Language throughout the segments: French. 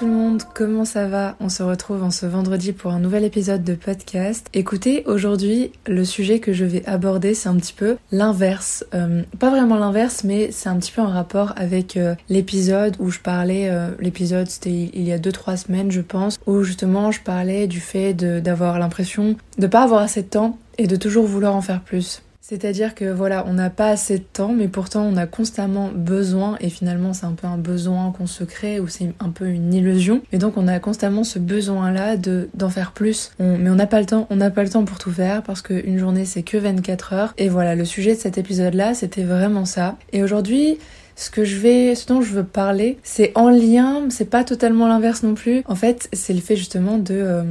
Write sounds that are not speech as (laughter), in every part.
Tout le monde, comment ça va? On se retrouve en ce vendredi pour un nouvel épisode de podcast. Écoutez, aujourd'hui, le sujet que je vais aborder, c'est un petit peu l'inverse. Euh, pas vraiment l'inverse, mais c'est un petit peu en rapport avec euh, l'épisode où je parlais, euh, l'épisode c'était il y a 2-3 semaines je pense, où justement je parlais du fait d'avoir l'impression de pas avoir assez de temps et de toujours vouloir en faire plus. C'est-à-dire que voilà, on n'a pas assez de temps, mais pourtant on a constamment besoin, et finalement c'est un peu un besoin qu'on se crée, ou c'est un peu une illusion. Et donc on a constamment ce besoin-là de d'en faire plus. mais on n'a pas le temps, on n'a pas le temps pour tout faire, parce qu'une journée c'est que 24 heures. Et voilà, le sujet de cet épisode-là, c'était vraiment ça. Et aujourd'hui, ce dont je veux parler, c'est en lien, c'est pas totalement l'inverse non plus. En fait, c'est le fait justement de euh,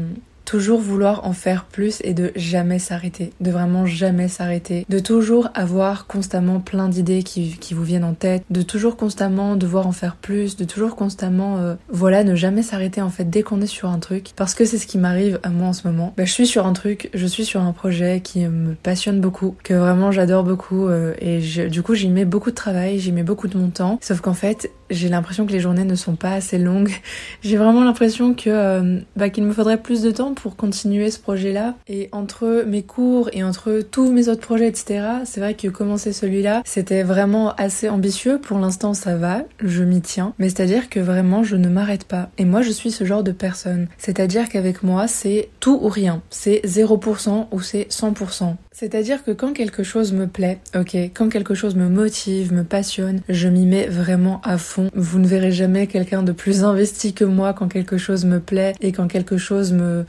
toujours vouloir en faire plus et de jamais s'arrêter, de vraiment jamais s'arrêter, de toujours avoir constamment plein d'idées qui, qui, vous viennent en tête, de toujours constamment devoir en faire plus, de toujours constamment, euh, voilà, ne jamais s'arrêter en fait dès qu'on est sur un truc, parce que c'est ce qui m'arrive à moi en ce moment. Bah, je suis sur un truc, je suis sur un projet qui me passionne beaucoup, que vraiment j'adore beaucoup euh, et du coup j'y mets beaucoup de travail, j'y mets beaucoup de mon temps, sauf qu'en fait j'ai l'impression que les journées ne sont pas assez longues. (laughs) j'ai vraiment l'impression que euh, bah, qu'il me faudrait plus de temps pour continuer ce projet-là. Et entre mes cours et entre tous mes autres projets, etc., c'est vrai que commencer celui-là, c'était vraiment assez ambitieux. Pour l'instant, ça va, je m'y tiens. Mais c'est-à-dire que vraiment, je ne m'arrête pas. Et moi, je suis ce genre de personne. C'est-à-dire qu'avec moi, c'est tout ou rien. C'est 0% ou c'est 100%. C'est-à-dire que quand quelque chose me plaît, ok, quand quelque chose me motive, me passionne, je m'y mets vraiment à fond. Vous ne verrez jamais quelqu'un de plus investi que moi quand quelque chose me plaît et quand quelque chose me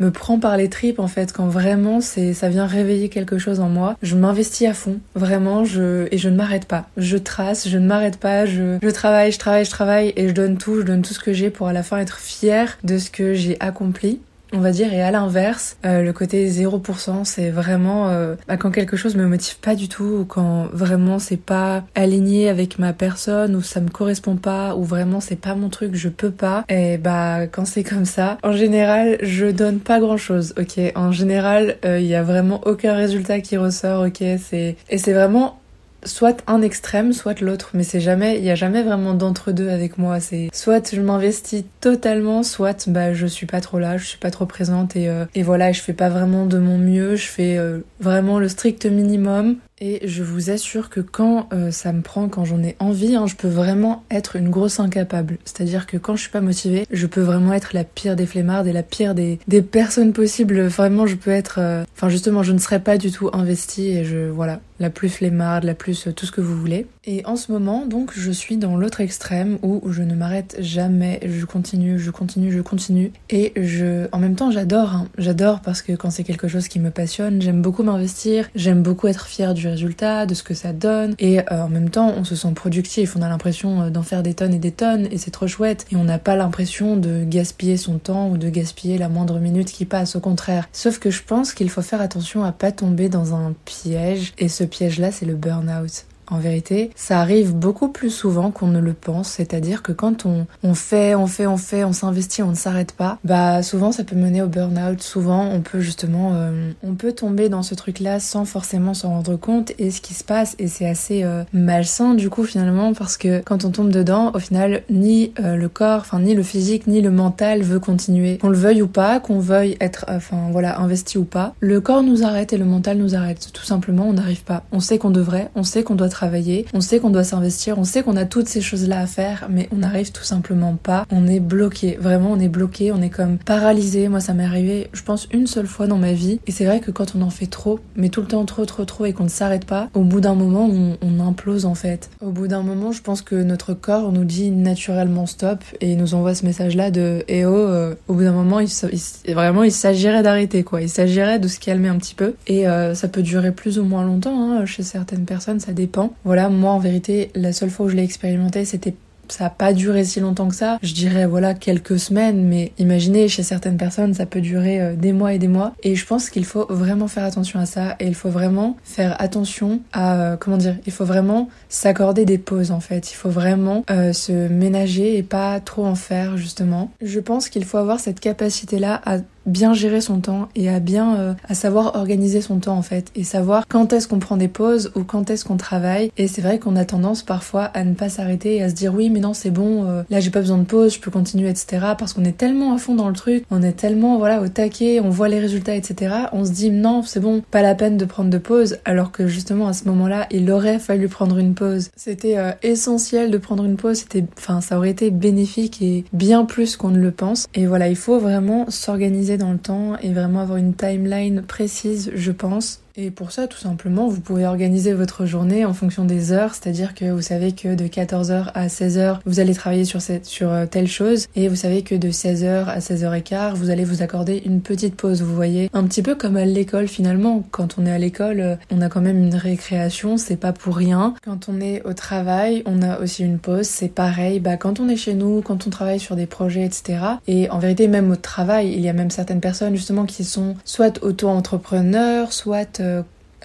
me prend par les tripes en fait quand vraiment c'est ça vient réveiller quelque chose en moi. Je m'investis à fond. Vraiment je et je ne m'arrête pas. Je trace je ne m'arrête pas. Je, je travaille je travaille je travaille et je donne tout je donne tout ce que j'ai pour à la fin être fière de ce que j'ai accompli on va dire, et à l'inverse, euh, le côté 0%, c'est vraiment euh, bah, quand quelque chose me motive pas du tout, ou quand vraiment c'est pas aligné avec ma personne, ou ça me correspond pas, ou vraiment c'est pas mon truc, je peux pas, et bah quand c'est comme ça, en général, je donne pas grand chose, ok? En général, euh, il y a vraiment aucun résultat qui ressort, ok? C'est et c'est vraiment soit un extrême, soit l'autre, mais c'est jamais, il y a jamais vraiment d'entre-deux avec moi. C'est soit je m'investis totalement, soit bah je suis pas trop là, je suis pas trop présente et, euh, et voilà, je fais pas vraiment de mon mieux, je fais euh, vraiment le strict minimum et je vous assure que quand euh, ça me prend, quand j'en ai envie, hein, je peux vraiment être une grosse incapable. C'est-à-dire que quand je suis pas motivée, je peux vraiment être la pire des flemmardes et la pire des, des personnes possibles. Vraiment, je peux être... Euh, enfin, justement, je ne serais pas du tout investie et je... Voilà, la plus flemmarde, la plus euh, tout ce que vous voulez. Et en ce moment, donc, je suis dans l'autre extrême où je ne m'arrête jamais. Je continue, je continue, je continue. Et je... En même temps, j'adore. Hein. J'adore parce que quand c'est quelque chose qui me passionne, j'aime beaucoup m'investir. J'aime beaucoup être fière du résultat, de ce que ça donne. Et euh, en même temps, on se sent productif, on a l'impression euh, d'en faire des tonnes et des tonnes, et c'est trop chouette. Et on n'a pas l'impression de gaspiller son temps ou de gaspiller la moindre minute qui passe, au contraire. Sauf que je pense qu'il faut faire attention à pas tomber dans un piège, et ce piège-là, c'est le burn-out. En vérité, ça arrive beaucoup plus souvent qu'on ne le pense, c'est-à-dire que quand on, fait, on fait, on fait, on s'investit, on ne s'arrête pas, bah souvent ça peut mener au burn-out, souvent on peut justement, euh, on peut tomber dans ce truc-là sans forcément s'en rendre compte. Et ce qui se passe et c'est assez euh, malsain du coup finalement parce que quand on tombe dedans, au final ni euh, le corps, enfin ni le physique ni le mental veut continuer, qu'on le veuille ou pas, qu'on veuille être, enfin voilà, investi ou pas, le corps nous arrête et le mental nous arrête, tout simplement on n'arrive pas. On sait qu'on devrait, on sait qu'on doit on sait qu'on doit s'investir, on sait qu'on a toutes ces choses-là à faire, mais on n'arrive tout simplement pas. On est bloqué, vraiment on est bloqué, on est comme paralysé. Moi ça m'est arrivé, je pense, une seule fois dans ma vie. Et c'est vrai que quand on en fait trop, mais tout le temps trop, trop, trop, et qu'on ne s'arrête pas, au bout d'un moment on, implose en fait. Au bout d'un moment, je pense que notre corps nous dit naturellement stop et nous envoie ce message-là de eh oh, euh, au bout d'un moment, il, vraiment il s'agirait d'arrêter quoi. Il s'agirait de se calmer un petit peu et euh, ça peut durer plus ou moins longtemps hein. chez certaines personnes, ça dépend. Voilà, moi en vérité, la seule fois où je l'ai expérimenté, c'était ça n'a pas duré si longtemps que ça. Je dirais voilà quelques semaines, mais imaginez chez certaines personnes ça peut durer euh, des mois et des mois. Et je pense qu'il faut vraiment faire attention à ça et il faut vraiment faire attention à euh, comment dire, il faut vraiment s'accorder des pauses en fait. Il faut vraiment euh, se ménager et pas trop en faire justement. Je pense qu'il faut avoir cette capacité là à bien gérer son temps et à bien euh, à savoir organiser son temps en fait et savoir quand est-ce qu'on prend des pauses ou quand est-ce qu'on travaille. Et c'est vrai qu'on a tendance parfois à ne pas s'arrêter et à se dire oui mais non c'est bon, euh, là j'ai pas besoin de pause, je peux continuer etc. Parce qu'on est tellement à fond dans le truc, on est tellement voilà au taquet, on voit les résultats etc. On se dit non c'est bon, pas la peine de prendre de pause alors que justement à ce moment-là il aurait fallu prendre une pause. C'était euh, essentiel de prendre une pause, c'était, enfin ça aurait été bénéfique et bien plus qu'on ne le pense. Et voilà il faut vraiment s'organiser dans le temps et vraiment avoir une timeline précise je pense et pour ça, tout simplement, vous pouvez organiser votre journée en fonction des heures, c'est-à-dire que vous savez que de 14h à 16h, vous allez travailler sur, sur euh, telle chose, et vous savez que de 16h à 16h15, vous allez vous accorder une petite pause, vous voyez. Un petit peu comme à l'école finalement. Quand on est à l'école, euh, on a quand même une récréation, c'est pas pour rien. Quand on est au travail, on a aussi une pause, c'est pareil. Bah, quand on est chez nous, quand on travaille sur des projets, etc. Et en vérité, même au travail, il y a même certaines personnes justement qui sont soit auto-entrepreneurs, soit euh,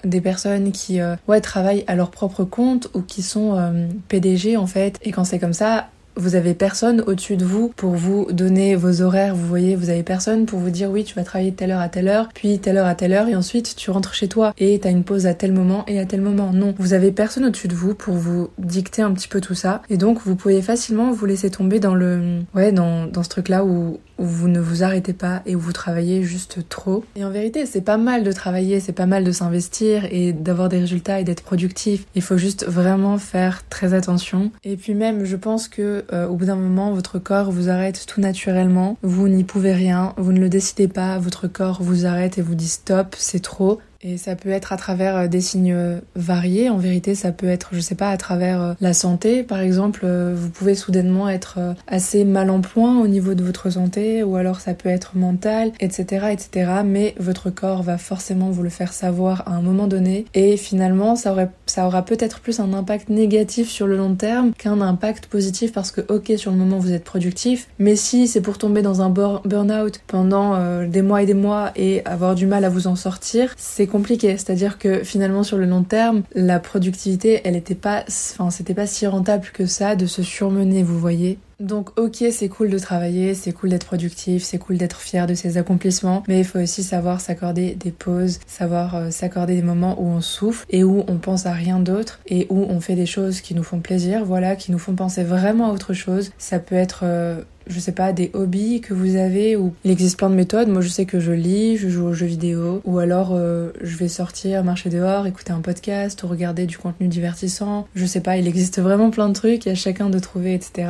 des personnes qui euh, ouais, travaillent à leur propre compte ou qui sont euh, PDG en fait. Et quand c'est comme ça, vous avez personne au-dessus de vous pour vous donner vos horaires, vous voyez, vous avez personne pour vous dire oui, tu vas travailler telle heure à telle heure, puis telle heure à telle heure, et ensuite tu rentres chez toi et t'as une pause à tel moment et à tel moment. Non, vous avez personne au-dessus de vous pour vous dicter un petit peu tout ça, et donc vous pouvez facilement vous laisser tomber dans le, ouais, dans, dans ce truc-là où où vous ne vous arrêtez pas et où vous travaillez juste trop. Et en vérité, c'est pas mal de travailler, c'est pas mal de s'investir et d'avoir des résultats et d'être productif. Il faut juste vraiment faire très attention. Et puis même, je pense que euh, au bout d'un moment, votre corps vous arrête tout naturellement. Vous n'y pouvez rien, vous ne le décidez pas, votre corps vous arrête et vous dit stop, c'est trop. Et ça peut être à travers euh, des signes euh, variés. En vérité, ça peut être, je sais pas, à travers euh, la santé. Par exemple, vous pouvez soudainement être assez mal en point au niveau de votre santé, ou alors ça peut être mental, etc., etc. Mais votre corps va forcément vous le faire savoir à un moment donné. Et finalement, ça, aurait, ça aura peut-être plus un impact négatif sur le long terme qu'un impact positif parce que, ok, sur le moment, vous êtes productif. Mais si c'est pour tomber dans un burn-out pendant des mois et des mois et avoir du mal à vous en sortir, c'est compliqué. C'est-à-dire que finalement, sur le long terme, la productivité, elle était pas, enfin, c'était pas si rentable que ça de se surmener, vous voyez. Donc ok, c'est cool de travailler, c'est cool d'être productif, c'est cool d'être fier de ses accomplissements, mais il faut aussi savoir s'accorder des pauses, savoir euh, s'accorder des moments où on souffle et où on pense à rien d'autre et où on fait des choses qui nous font plaisir, voilà, qui nous font penser vraiment à autre chose. Ça peut être euh, je sais pas, des hobbies que vous avez ou il existe plein de méthodes. Moi, je sais que je lis, je joue aux jeux vidéo ou alors euh, je vais sortir, marcher dehors, écouter un podcast ou regarder du contenu divertissant. Je sais pas, il existe vraiment plein de trucs, a chacun de trouver, etc.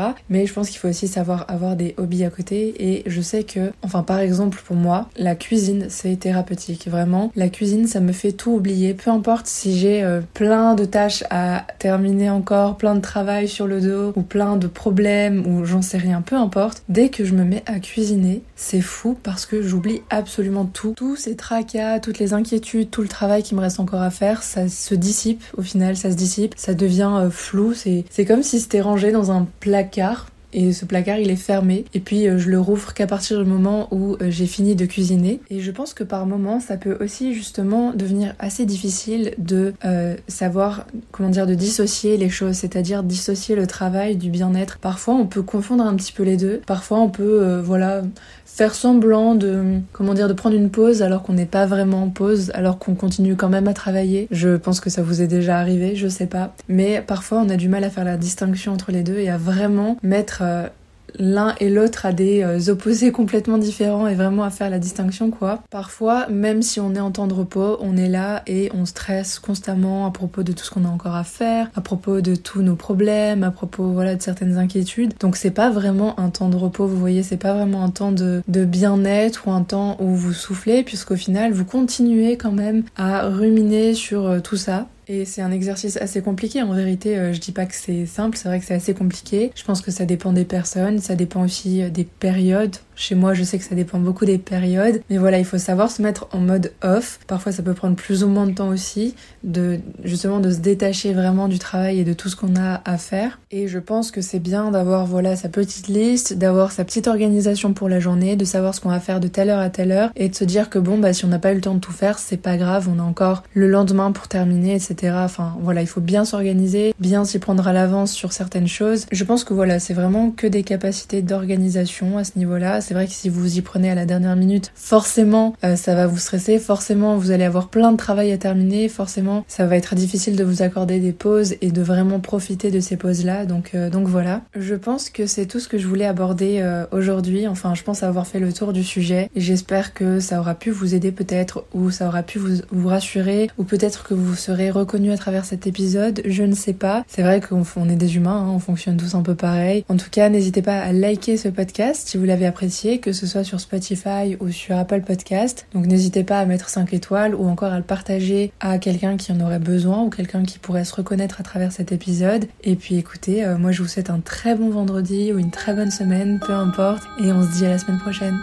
pense qu'il faut aussi savoir avoir des hobbies à côté. Et je sais que, enfin, par exemple, pour moi, la cuisine, c'est thérapeutique. Vraiment, la cuisine, ça me fait tout oublier. Peu importe si j'ai euh, plein de tâches à terminer encore, plein de travail sur le dos ou plein de problèmes ou j'en sais rien, peu importe. Dès que je me mets à cuisiner, c'est fou parce que j'oublie absolument tout. Tous ces tracas, toutes les inquiétudes, tout le travail qui me reste encore à faire, ça se dissipe. Au final, ça se dissipe, ça devient euh, flou, c'est comme si c'était rangé dans un placard et ce placard il est fermé. Et puis euh, je le rouvre qu'à partir du moment où euh, j'ai fini de cuisiner. Et je pense que par moment ça peut aussi justement devenir assez difficile de euh, savoir comment dire de dissocier les choses. C'est-à-dire dissocier le travail du bien-être. Parfois on peut confondre un petit peu les deux. Parfois on peut voilà faire semblant de comment dire de prendre une pause alors qu'on n'est pas vraiment en pause alors qu'on continue quand même à travailler. Je pense que ça vous est déjà arrivé je sais pas. Mais parfois on a du mal à faire la distinction entre les deux et à vraiment mettre euh, l'un et l'autre à des euh, opposés (laughs) complètement différents et vraiment à faire la distinction quoi. Parfois, même si on est en temps de repos, on est là et on stresse constamment à propos de tout ce qu'on a encore à faire, à propos de tous nos problèmes, à propos voilà de certaines inquiétudes. Donc c'est pas vraiment un temps de repos, vous voyez, c'est pas vraiment un temps de, de bien-être ou un temps où vous soufflez puisqu'au final vous continuez quand même à ruminer sur euh, tout ça et c'est un exercice assez compliqué. En vérité, euh, je dis pas que c'est simple, c'est vrai que c'est assez compliqué. Je pense que ça dépend des personnes, ça dépend aussi euh, des périodes. Chez moi, je sais que ça dépend beaucoup des périodes. Mais voilà, il faut savoir se mettre en mode off. Parfois, ça peut prendre plus ou moins de temps aussi, de justement de se détacher vraiment du travail et de tout ce qu'on a à faire. Et je pense que c'est bien d'avoir voilà sa petite liste, d'avoir sa petite organisation pour la journée, de savoir ce qu'on va faire de telle heure à telle heure et de se dire que bon, bah si on n'a pas eu le temps de tout faire, c'est pas grave, on a encore le lendemain pour terminer, etc. Enfin voilà, il faut bien s'organiser, bien s'y prendre à l'avance sur certaines choses. Je pense que voilà, c'est vraiment que des capacités d'organisation à ce niveau-là. C'est vrai que si vous y prenez à la dernière minute, forcément euh, ça va vous stresser, forcément vous allez avoir plein de travail à terminer, forcément ça va être difficile de vous accorder des pauses et de vraiment profiter de ces pauses-là. Donc, euh, donc voilà. Je pense que c'est tout ce que je voulais aborder euh, aujourd'hui. Enfin, je pense avoir fait le tour du sujet et j'espère que ça aura pu vous aider peut-être ou ça aura pu vous, vous rassurer ou peut-être que vous serez reconnu à travers cet épisode. Je ne sais pas. C'est vrai qu'on est des humains, hein, on fonctionne tous un peu pareil. En tout cas, n'hésitez pas à liker ce podcast si vous l'avez que ce soit sur Spotify ou sur Apple Podcast. Donc n'hésitez pas à mettre 5 étoiles ou encore à le partager à quelqu'un qui en aurait besoin ou quelqu'un qui pourrait se reconnaître à travers cet épisode. Et puis écoutez, euh, moi je vous souhaite un très bon vendredi ou une très bonne semaine, peu importe, et on se dit à la semaine prochaine.